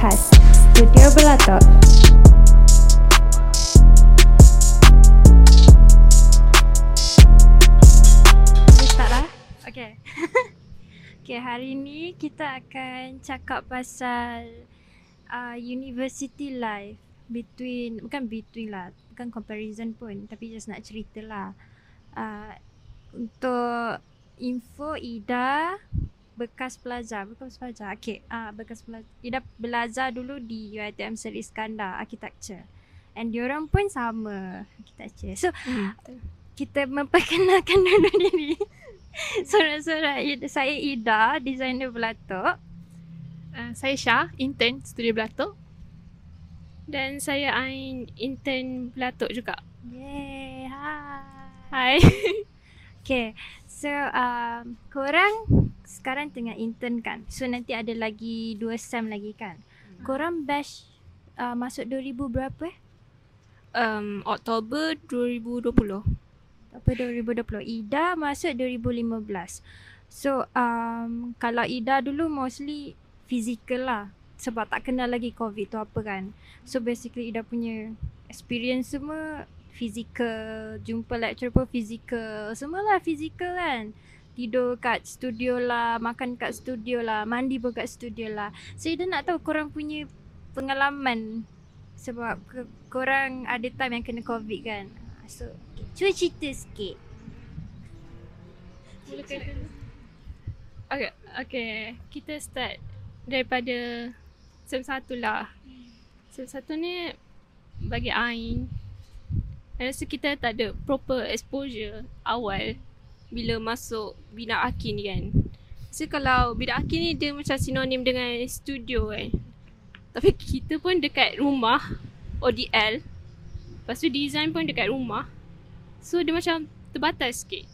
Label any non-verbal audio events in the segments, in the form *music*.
Podcast. Studio Belatok. Okay Okay *laughs* hari ni kita akan cakap pasal uh, University life Between, bukan between lah Bukan comparison pun Tapi just nak cerita lah. Uh, Untuk info Ida bekas pelajar, bekas pelajar. Okey, ah uh, bekas pelajar. Ida belajar dulu di UiTM Seri Iskandar Architecture. And diorang pun sama architecture. So hmm. kita memperkenalkan *laughs* dulu diri. Sorak-sorak saya Ida, designer belatok. Uh, saya Syah, intern studio belatok. Dan saya Ain, intern belatok juga. Yay, hi. Hai. *laughs* okay, so um, korang sekarang tengah intern kan. So nanti ada lagi dua sem lagi kan. Hmm. Korang batch uh, masuk 2000 berapa eh? Um, Oktober 2020. Oktober 2020. Ida masuk 2015. So um, kalau Ida dulu mostly physical lah. Sebab tak kenal lagi COVID tu apa kan. So basically Ida punya experience semua physical. Jumpa lecturer pun physical. Semualah physical kan tidur kat studio lah, makan kat studio lah, mandi pun kat studio lah. So Ida nak tahu korang punya pengalaman sebab ke, korang ada time yang kena covid kan. So cuba cerita sikit. Okay, okay. Kita start daripada sem satu lah. Sem satu ni bagi Ain. Saya rasa kita tak ada proper exposure awal bila masuk bina akin ni kan. So kalau bina akin ni dia macam sinonim dengan studio kan. Tapi kita pun dekat rumah ODL. Lepas tu design pun dekat rumah. So dia macam terbatas sikit.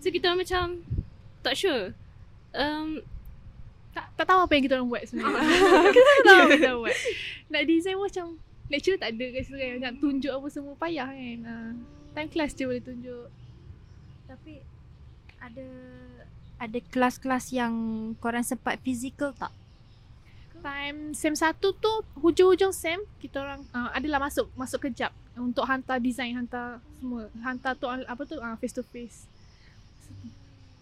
So kita macam tak sure. Um, tak, tak tahu apa yang kita orang buat sebenarnya. kita *laughs* tak tahu apa kita *laughs* buat. Nak design pun macam lecturer tak ada kat situ kan. Nak tunjuk apa semua payah kan. Uh, time class je boleh tunjuk. Tapi ada ada kelas-kelas yang korang sempat physical tak? Time sem satu tu hujung-hujung sem kita orang uh, adalah masuk masuk kejap untuk hantar design hantar semua hantar tu apa tu uh, face to face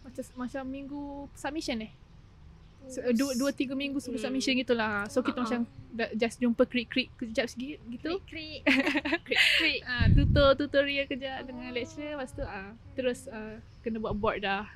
macam macam minggu submission eh so, dua, dua tiga minggu sebelum hmm. submission gitulah so kita uh-huh. macam just jumpa krik-krik kejap sikit gitu krik krik uh, tutor tutorial kejap dengan lecturer lepas tu uh, terus uh, kena buat board dah.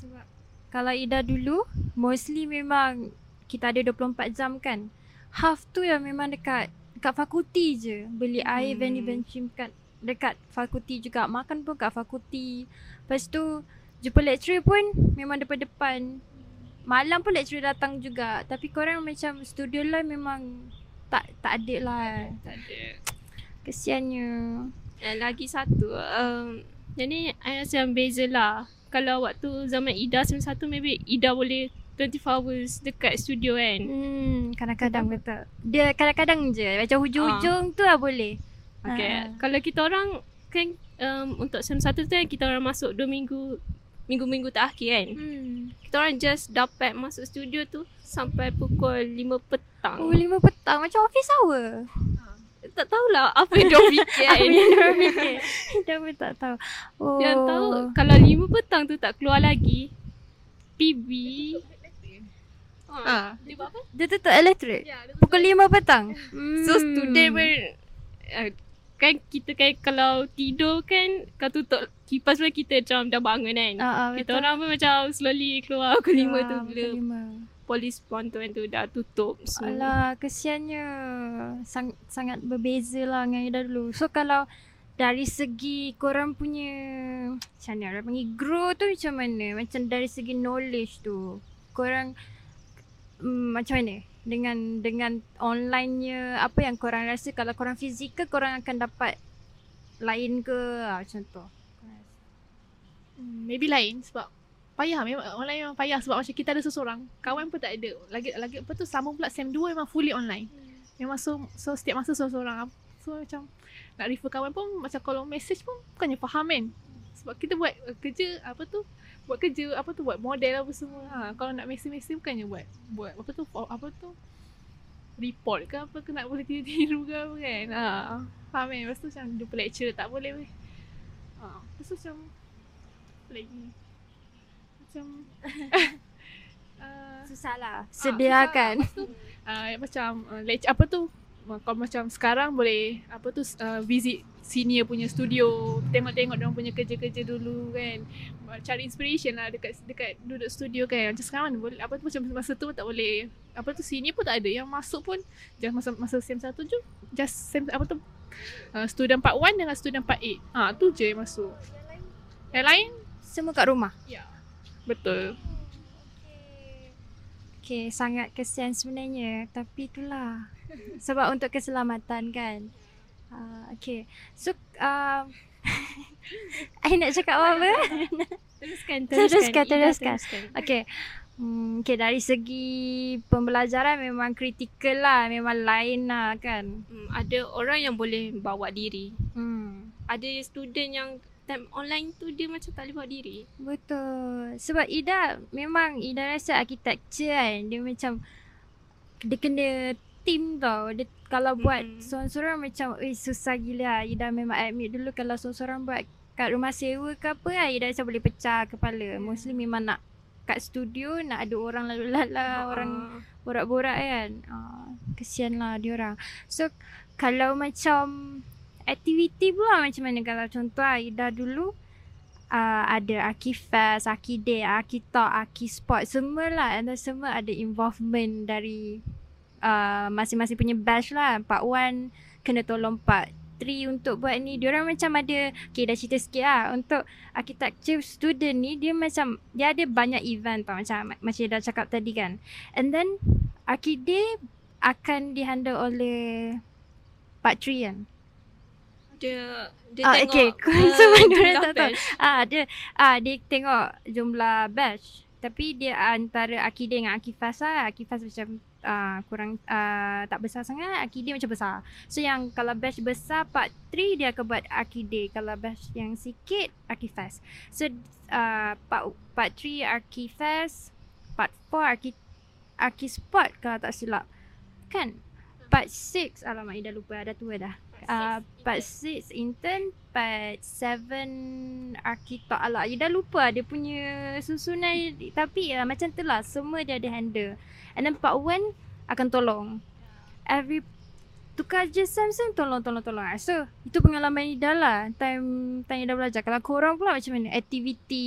Sebab kalau Ida dulu mostly memang kita ada 24 jam kan. Half tu yang memang dekat dekat fakulti je. Beli hmm. air vending benching kat dekat fakulti juga. Makan pun kat fakulti. Lepas tu jumpa lecturer pun memang depan-depan. Malam pun lecturer datang juga. Tapi korang macam studio lah memang tak tak ada lah. Tak ada. Kesiannya. Dan lagi satu, um, jadi I rasa yang beza lah Kalau waktu zaman Ida sembilan satu maybe Ida boleh 24 hours dekat studio kan Hmm kadang-kadang betul Dia kadang-kadang je Macam hujung-hujung uh. tu lah boleh Okay uh. Kalau kita orang kan um, Untuk sem satu tu kan kita orang masuk 2 minggu Minggu-minggu terakhir kan hmm. Kita orang just dapat masuk studio tu Sampai pukul 5 petang Oh 5 petang macam office hour tak tahulah apa yang dia *laughs* fikir Apa yang dia fikir *laughs* Dia pun tak tahu oh. Yang tahu Kalau lima petang tu tak keluar lagi PB Ha. Dia buat apa? Dia tutup elektrik? Ya, Pukul lima petang? Hmm. So student pun uh, Kan kita kan kalau tidur kan Kau tutup kipas pun kita macam dah bangun kan uh, uh, Kita orang pun macam slowly keluar pukul lima tu bila polis ponton tu dah tutup semua. Alah, kesiannya. Sang, sangat berbeza lah dengan dah dulu. So kalau dari segi korang punya macam mana orang panggil grow tu macam mana? Macam dari segi knowledge tu. Korang um, macam mana? Dengan dengan online-nya apa yang korang rasa? Kalau korang fizikal korang akan dapat lain ke? Ha, macam tu? Hmm, maybe lain sebab payah. Memang online memang payah sebab macam kita ada seseorang. Kawan pun tak ada. Lagi lagi apa tu sama pula sem 2 memang fully online. Hmm. memang so, so setiap masa seseorang. So macam nak refer kawan pun macam kalau message pun bukannya faham kan? Sebab kita buat kerja apa tu buat kerja apa tu buat model apa semua ha, kalau nak message-message bukannya buat buat apa tu apa tu report ke apa ke nak boleh tiru-tiru ke apa kan. Ha. Faham kan? Lepas tu macam jumpa lecturer tak boleh weh. Ha. Lepas tu macam apa lagi? Macam uh, *laughs* Susah lah. Ah, Sediakan. susah. Lepas tu, uh, macam uh, lec- apa tu kalau macam sekarang boleh apa tu uh, visit senior punya studio tengok-tengok dia punya kerja-kerja dulu kan. Cari inspiration lah dekat dekat duduk studio kan. Macam sekarang boleh apa tu macam masa tu tak boleh. Apa tu senior pun tak ada. Yang masuk pun just masa masa sem 1 je just sem apa tu uh, student part 1 dengan student part 8 ah tu je yang masuk. Yang lain? Semua kat rumah. ya. Betul. Okay, sangat kesian sebenarnya. Tapi itulah. Sebab untuk keselamatan kan. Uh, okay. So, uh, *laughs* I nak cakap apa? Teruskan, *laughs* Teruskan, Ida, teruskan. Okay. Hmm, okay, dari segi pembelajaran memang kritikal lah. Memang lain lah kan. Hmm, ada orang yang boleh bawa diri. Hmm. Ada student yang time online tu dia macam tak boleh bawa diri. Betul. Sebab Ida memang Ida rasa architecture kan dia macam dia kena team tau. Dia kalau buat Mm-mm. seorang-seorang macam eh susah gila. Ida memang admit dulu kalau seorang-seorang buat kat rumah sewa ke apa kan Ida macam boleh pecah kepala. Mostly memang nak kat studio nak ada orang lalu lalang, orang Ah. borak-borak kan. Ah, kesian lah diorang. So kalau macam aktiviti pula macam mana kalau contoh lah, Ida dulu uh, ada Akifest, Akide, Akitalk, Akisport semua lah dan semua ada involvement dari uh, masing-masing punya batch lah. Part 1 kena tolong part 3 untuk buat ni. Diorang macam ada, okay dah cerita sikit lah. Untuk architecture student ni dia macam, dia ada banyak event tau macam macam dah cakap tadi kan. And then Akide akan dihandle oleh part 3 kan. Dia dia Ah, tengok okay. uh, *laughs* Semua orang jumlah tak tahu. Ah dia ah dia tengok jumlah batch. Tapi dia antara Akide dengan Akifas lah. Akifas macam ah kurang ah tak besar sangat. Akide macam besar. So yang kalau batch besar part 3 dia akan buat Akide. Kalau batch yang sikit Akifas. So ah part part 3 Akifas, part 4 Aki Akisport kalau tak silap. Kan? Part 6 alamak Ida lupa dah tua dah. Uh, part 6 intern. Part 7 Arkitek Alah you dah lupa Dia punya susunan. Tapi uh, macam tu lah. Semua dia ada handle. And then part 1 Akan tolong. Every Tukar je Samsung Tolong tolong tolong. Ah, So Itu pengalaman Ida lah. Time Time Ida belajar. Kalau korang pula macam mana? Activity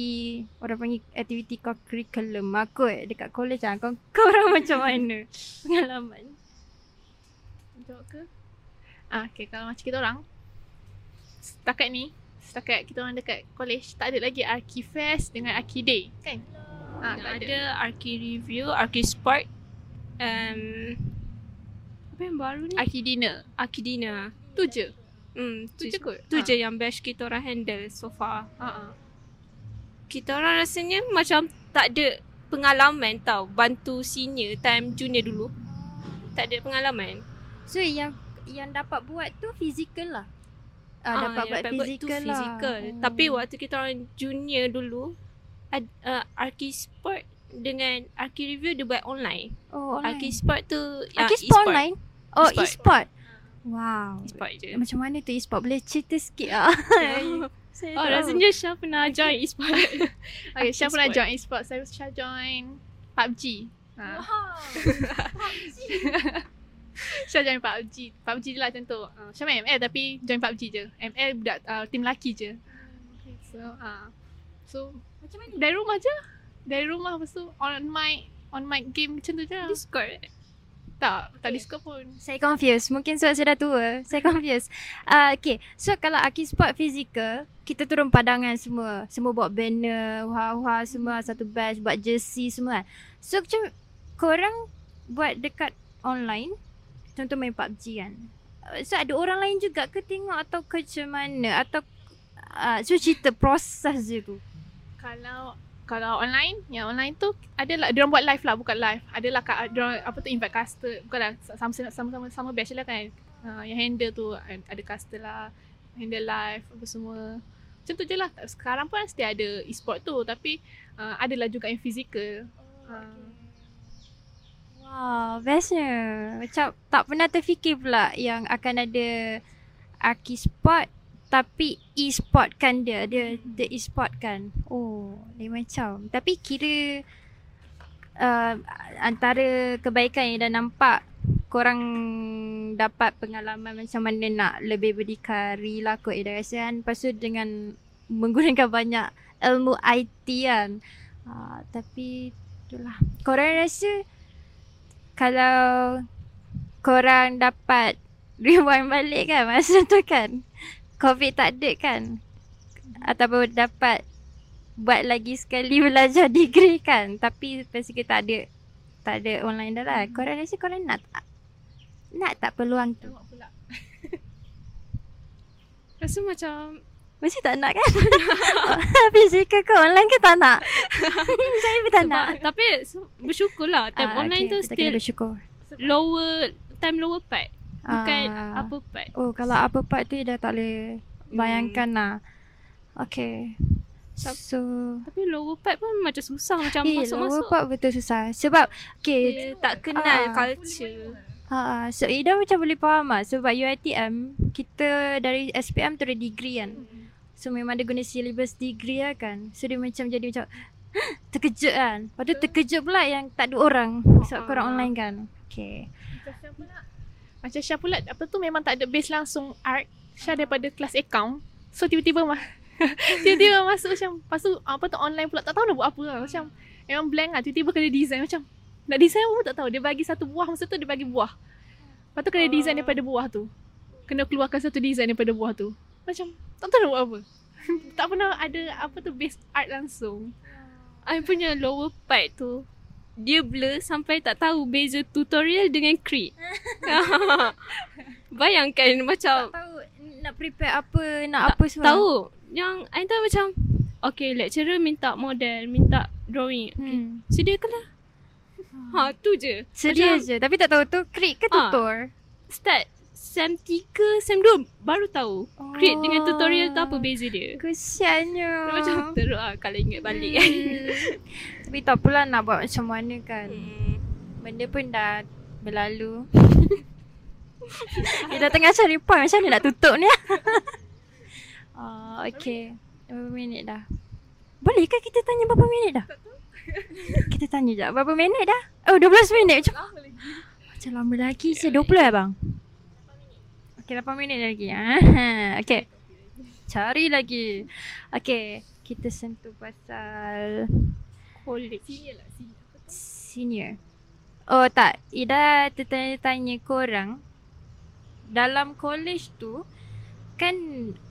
Orang panggil Activity curriculum. Aku eh, dekat college lah Kau, *laughs* Korang macam mana? Pengalaman. Jawab ke? Ah, okay, kalau macam kita orang setakat ni, setakat kita orang dekat college tak ada lagi Archifest dengan Archiday, kan? Ah, tak ada. ada Arki Review, Arki Sport, um, apa yang baru ni? Archidina. Arkidina. Tu je. Hmm, Tu je kot. Tu Ah. je yang batch kita orang handle so far. Ha ah. Kita orang rasanya macam tak ada pengalaman tau bantu senior time junior dulu. Tak ada pengalaman. So yang yang dapat buat tu fizikal lah. Ah, Ah, dapat buat dapat buat tu fizikal lah. physical. Tapi waktu kita orang junior dulu ad, uh, Arki Sport dengan Arki Review dia buat online. oh, online. Arki Sport tu yang Arki sport online? Oh, E-sport. e-sport. Wow. E-sport je. Macam mana tu e-sport? Boleh cerita sikit ah. *laughs* Saya Oh rasanya Syah pernah join e-sport. *laughs* Okay, Syah pernah E-sport. join e-sport. Saya Syah join PUBG. Ha. *laughs* Syah join PUBG. PUBG je lah macam tu. Uh, Syah main ML tapi join PUBG je. ML budak uh, team lelaki je. So, uh, so Macam mana? dari rumah je. Dari rumah lepas tu on mic on mic game macam tu je. lah. Discord. Tak, tak Okay. Discord pun. Saya confused. Mungkin sebab saya dah tua. Saya *laughs* confused. Uh, okay. So kalau Aki Sport physical, kita turun padangan semua. Semua buat banner, wah-wah semua satu batch, buat jersey semua. kan. So macam korang buat dekat online, contoh main PUBG kan. Uh, So ada orang lain juga ke tengok atau ke macam mana? Atau uh, so cerita proses je tu. Kalau kalau online, yang online tu adalah dia buat live lah, bukan live. Adalah kat dia apa tu invite caster, bukanlah sama sama sama sama batch lah kan. Uh, yang handle tu ada caster lah, handle live apa semua. Macam tu je lah. Sekarang pun still ada e-sport tu tapi uh, adalah juga yang physical. Uh, Bestnya. Macam tak pernah terfikir pula yang akan ada Aki Sport tapi e-sport kan dia. Dia the e-sport kan. Oh, lain macam. Tapi kira uh, antara kebaikan yang dah nampak korang dapat pengalaman macam mana nak lebih berdikari lah kot Ida rasa kan. Lepas tu dengan menggunakan *laughs* banyak ilmu IT kan. Uh, tapi itulah. Korang rasa kalau korang dapat *laughs* rewind balik kan masa tu kan COVID tak ada kan ataupun dapat buat lagi sekali belajar *laughs* degree kan tapi kita tak ada tak ada online dah lah. Korang rasa korang nak tak nak tak peluang tu. *laughs* Rasa macam mesti tak nak kan *laughs* fizikal ke online ke tak nak *laughs* saya pun tak nak sebab, tapi so, bersyukur lah time Ah, online okay, tu kita still bersyukur lower time lower part bukan Ah. apa part. Oh kalau apa part tu dah tak boleh bayangkan Hmm. lah. Okay. So Tapi lower part pun macam susah macam Eh, masuk-masuk. lower part betul susah. Sebab okay, Dia tak kenal Ah. culture. ha, so Ida macam boleh faham lah. Sebab UiTM, kita dari SPM tu ada degree kan. So memang dia guna syllabus degree lah kan. So dia macam jadi macam *gasps* terkejut kan. Lepas tu terkejut pula yang tak ada orang. Sebab Ah. korang online kan. Okay. Macam Syah pula. Macam Syah pula apa tu memang tak ada base langsung art. Syah daripada kelas account. So tiba-tiba mah *laughs* tiba-tiba masuk macam lepas tu apa tu online pula tak tahu nak buat apa lah. Macam memang blank lah tiba-tiba kena design macam nak design apa pun tak tahu. Dia bagi satu buah masa tu dia bagi buah. Lepas tu kena design daripada buah tu. Kena keluarkan satu design daripada buah tu. Macam tak tahu nak buat apa. *laughs* tak pernah ada apa tu base art langsung. I punya lower part tu dia blur sampai tak tahu beza tutorial dengan crit. *laughs* Bayangkan macam Tak tahu nak prepare apa, nak tak apa semua. tahu. Yang I tahu macam okay lecturer minta model, minta drawing. Okay. Hmm. Sediakanlah. Ha tu je. Sedia Macam- je. Tapi tak tahu tu krik ke Ah. tutor? Start sem 3, sem 2 baru tahu. Create dengan tutorial tu apa Oh. beza dia. Kesiannya. *laughs* Macam teruk lah kalau ingat balik kan. Hmm. *laughs* Tapi tak pula nak buat macam mana kan. Hmm. Benda pun dah berlalu. *laughs* Dia dah tengah cari point macam mana nak tutup ni. Ah, okay. Berapa minit dah? Boleh ke kita tanya berapa minit dah? kita tanya je. Berapa minit dah? Oh, 12 minit. Macam, macam lama lagi. Saya 20 ya bang? Okay, 8 minit lagi. Ah, *laughs* okay. Cari lagi. Okay. Kita sentuh pasal College. senior. Oh tak, Ida tertanya-tanya korang dalam college tu kan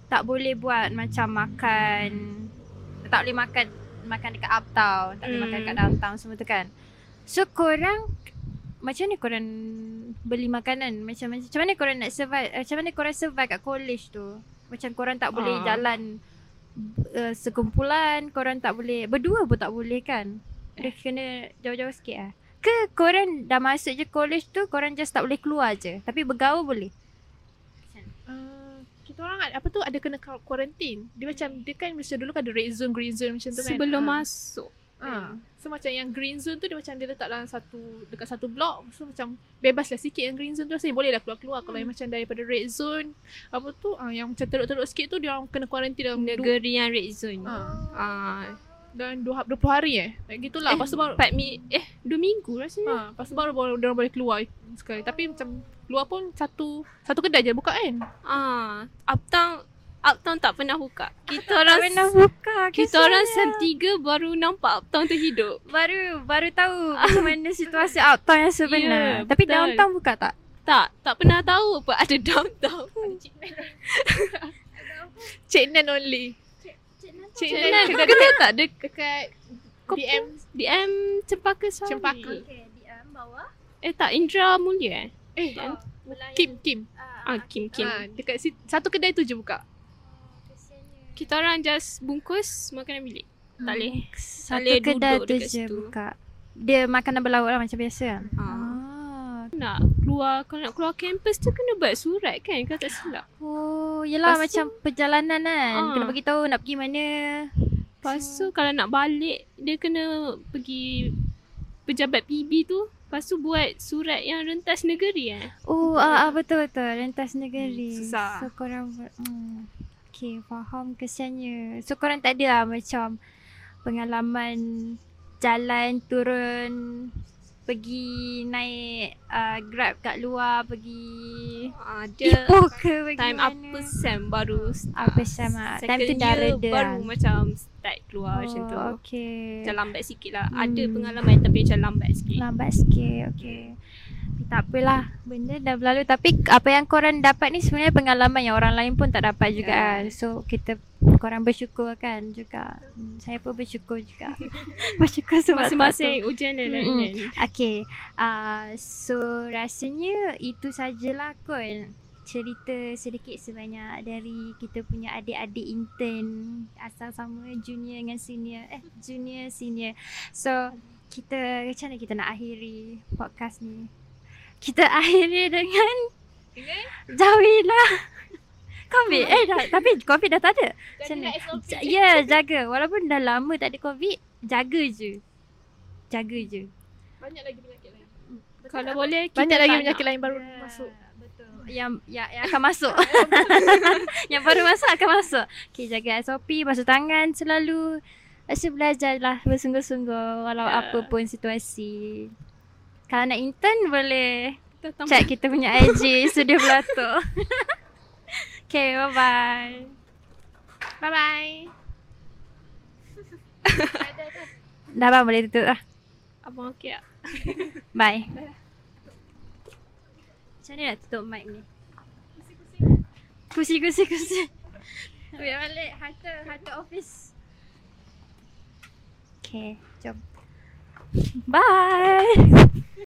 tak boleh buat macam makan tak boleh makan makan dekat uptown, tak boleh Hmm. makan dekat downtown semua tu kan. So korang macam mana korang beli makanan? Macam macam mana korang nak survive? eh, Macam mana korang survive kat college tu? Macam korang tak boleh Ah. jalan uh, sekumpulan, korang tak boleh berdua pun tak boleh kan? Dia kena jauh-jauh sikit lah. Ke korang dah masuk je college tu korang just tak boleh keluar je tapi bergaul boleh? Uh, kita orang ada, apa tu ada kena quarantine. Dia macam dia kan mesti dulu kan ada red zone, green zone macam tu kan. Sebelum Ah. masuk. Ah. So macam yang green zone tu dia macam dia letak dalam satu dekat satu blok. So macam bebas lah sikit yang green zone tu rasanya boleh lah keluar-keluar. Kalau yang macam daripada red zone apa tu ah, yang macam teruk-teruk sikit tu dia orang kena quarantine dalam Negeri yang red zone. Ah. Ah. dalam 20 hari eh. Kayak gitulah. Eh, Lepas tu baru 4 mi eh 2 minggu rasanya. Ha, lepas tu baru baru dia orang boleh keluar sekali. Tapi macam keluar pun satu satu kedai je buka kan. Ah, uptown uptown tak pernah buka. Kita Tak orang pernah buka kita orang sem. 3 baru nampak uptown tu hidup. Baru baru tahu macam *laughs* mana situasi uptown yang sebenar. Ya, Tapi betul. downtown buka tak? Tak, tak pernah tahu apa ada downtown. Cik Nan only. Cik Cik Nan Nan kedai kena dekat, tak ada dekat DM DM Cempaka Sari. Cempaka. Okay, DM bawah. Eh tak Indra Mulia eh? eh DM. Kim Kim. Ah, Kim Kim. Ha, dekat si, satu kedai tu je buka. Kita orang just bungkus makanan bilik. Tak boleh. Satu boleh kedai tu je situ. buka. Dia makanan berlauk lah macam biasa kan? Ah. Ah. Nak keluar kalau nak keluar kampus tu kena buat surat kan kalau tak silap. Oh, yelah Lepas macam perjalanan kan. Ah. Kena bagi tahu nak pergi mana. Lepas tu kalau nak balik dia kena pergi pejabat PB tu Lepas tu buat surat yang rentas negeri eh Oh, ah, ah, betul betul. Rentas negeri. Hmm, susah. So korang ber- hmm. Okay, faham kesiannya. So korang tak ada lah macam pengalaman jalan turun pergi naik uh, grab kat luar pergi Ada Ipoh ke pergi time mana? apa sem baru. Apa sem ah? Time tu dah reda baru lah. macam start keluar macam tu Oh, okay. Macam lambat sikit lah Ada Hmm. pengalaman tapi macam lambat sikit Lambat sikit, okay. Tapi tak apalah, benda dah berlalu. Tapi apa yang korang dapat ni sebenarnya pengalaman yang orang lain pun tak dapat juga Ya. kan. So kita korang bersyukur kan juga. Hmm, Saya pun bersyukur juga. *laughs* bersyukur sebab Masing-masing ujian dia lain Okay, uh, so rasanya itu sajalah kot cerita sedikit sebanyak dari kita punya adik-adik intern asal sama junior dengan senior eh junior senior. So kita macam mana kita nak akhiri podcast ni? Kita akhiri dengan jauhilah COVID eh dah, tapi COVID dah tak ada. Macam mana? Ja- Ya, jaga. Walaupun dah lama tak ada COVID, jaga je. Jaga je. Banyak lagi penyakit lain. Kalau boleh kita Banyak lagi penyakit lain baru Ya, masuk. Betul. Yang yang, yang akan masuk. *laughs* yang baru masuk akan masuk. Okay, jaga SOP, basuh tangan selalu. Rasa belajarlah bersungguh-sungguh walau Ya. apa pun situasi. Kalau nak intern boleh check kita punya IG Studio Belato. *laughs* okay, bye-bye. Bye bye. *laughs* Dah bang boleh tutup lah. Abang okey tak? *laughs* Bye. Macam mana nak tutup mic ni? Kursi, kursi, kursi. Ambil balik harta, harta office. Okay, jom. Bye.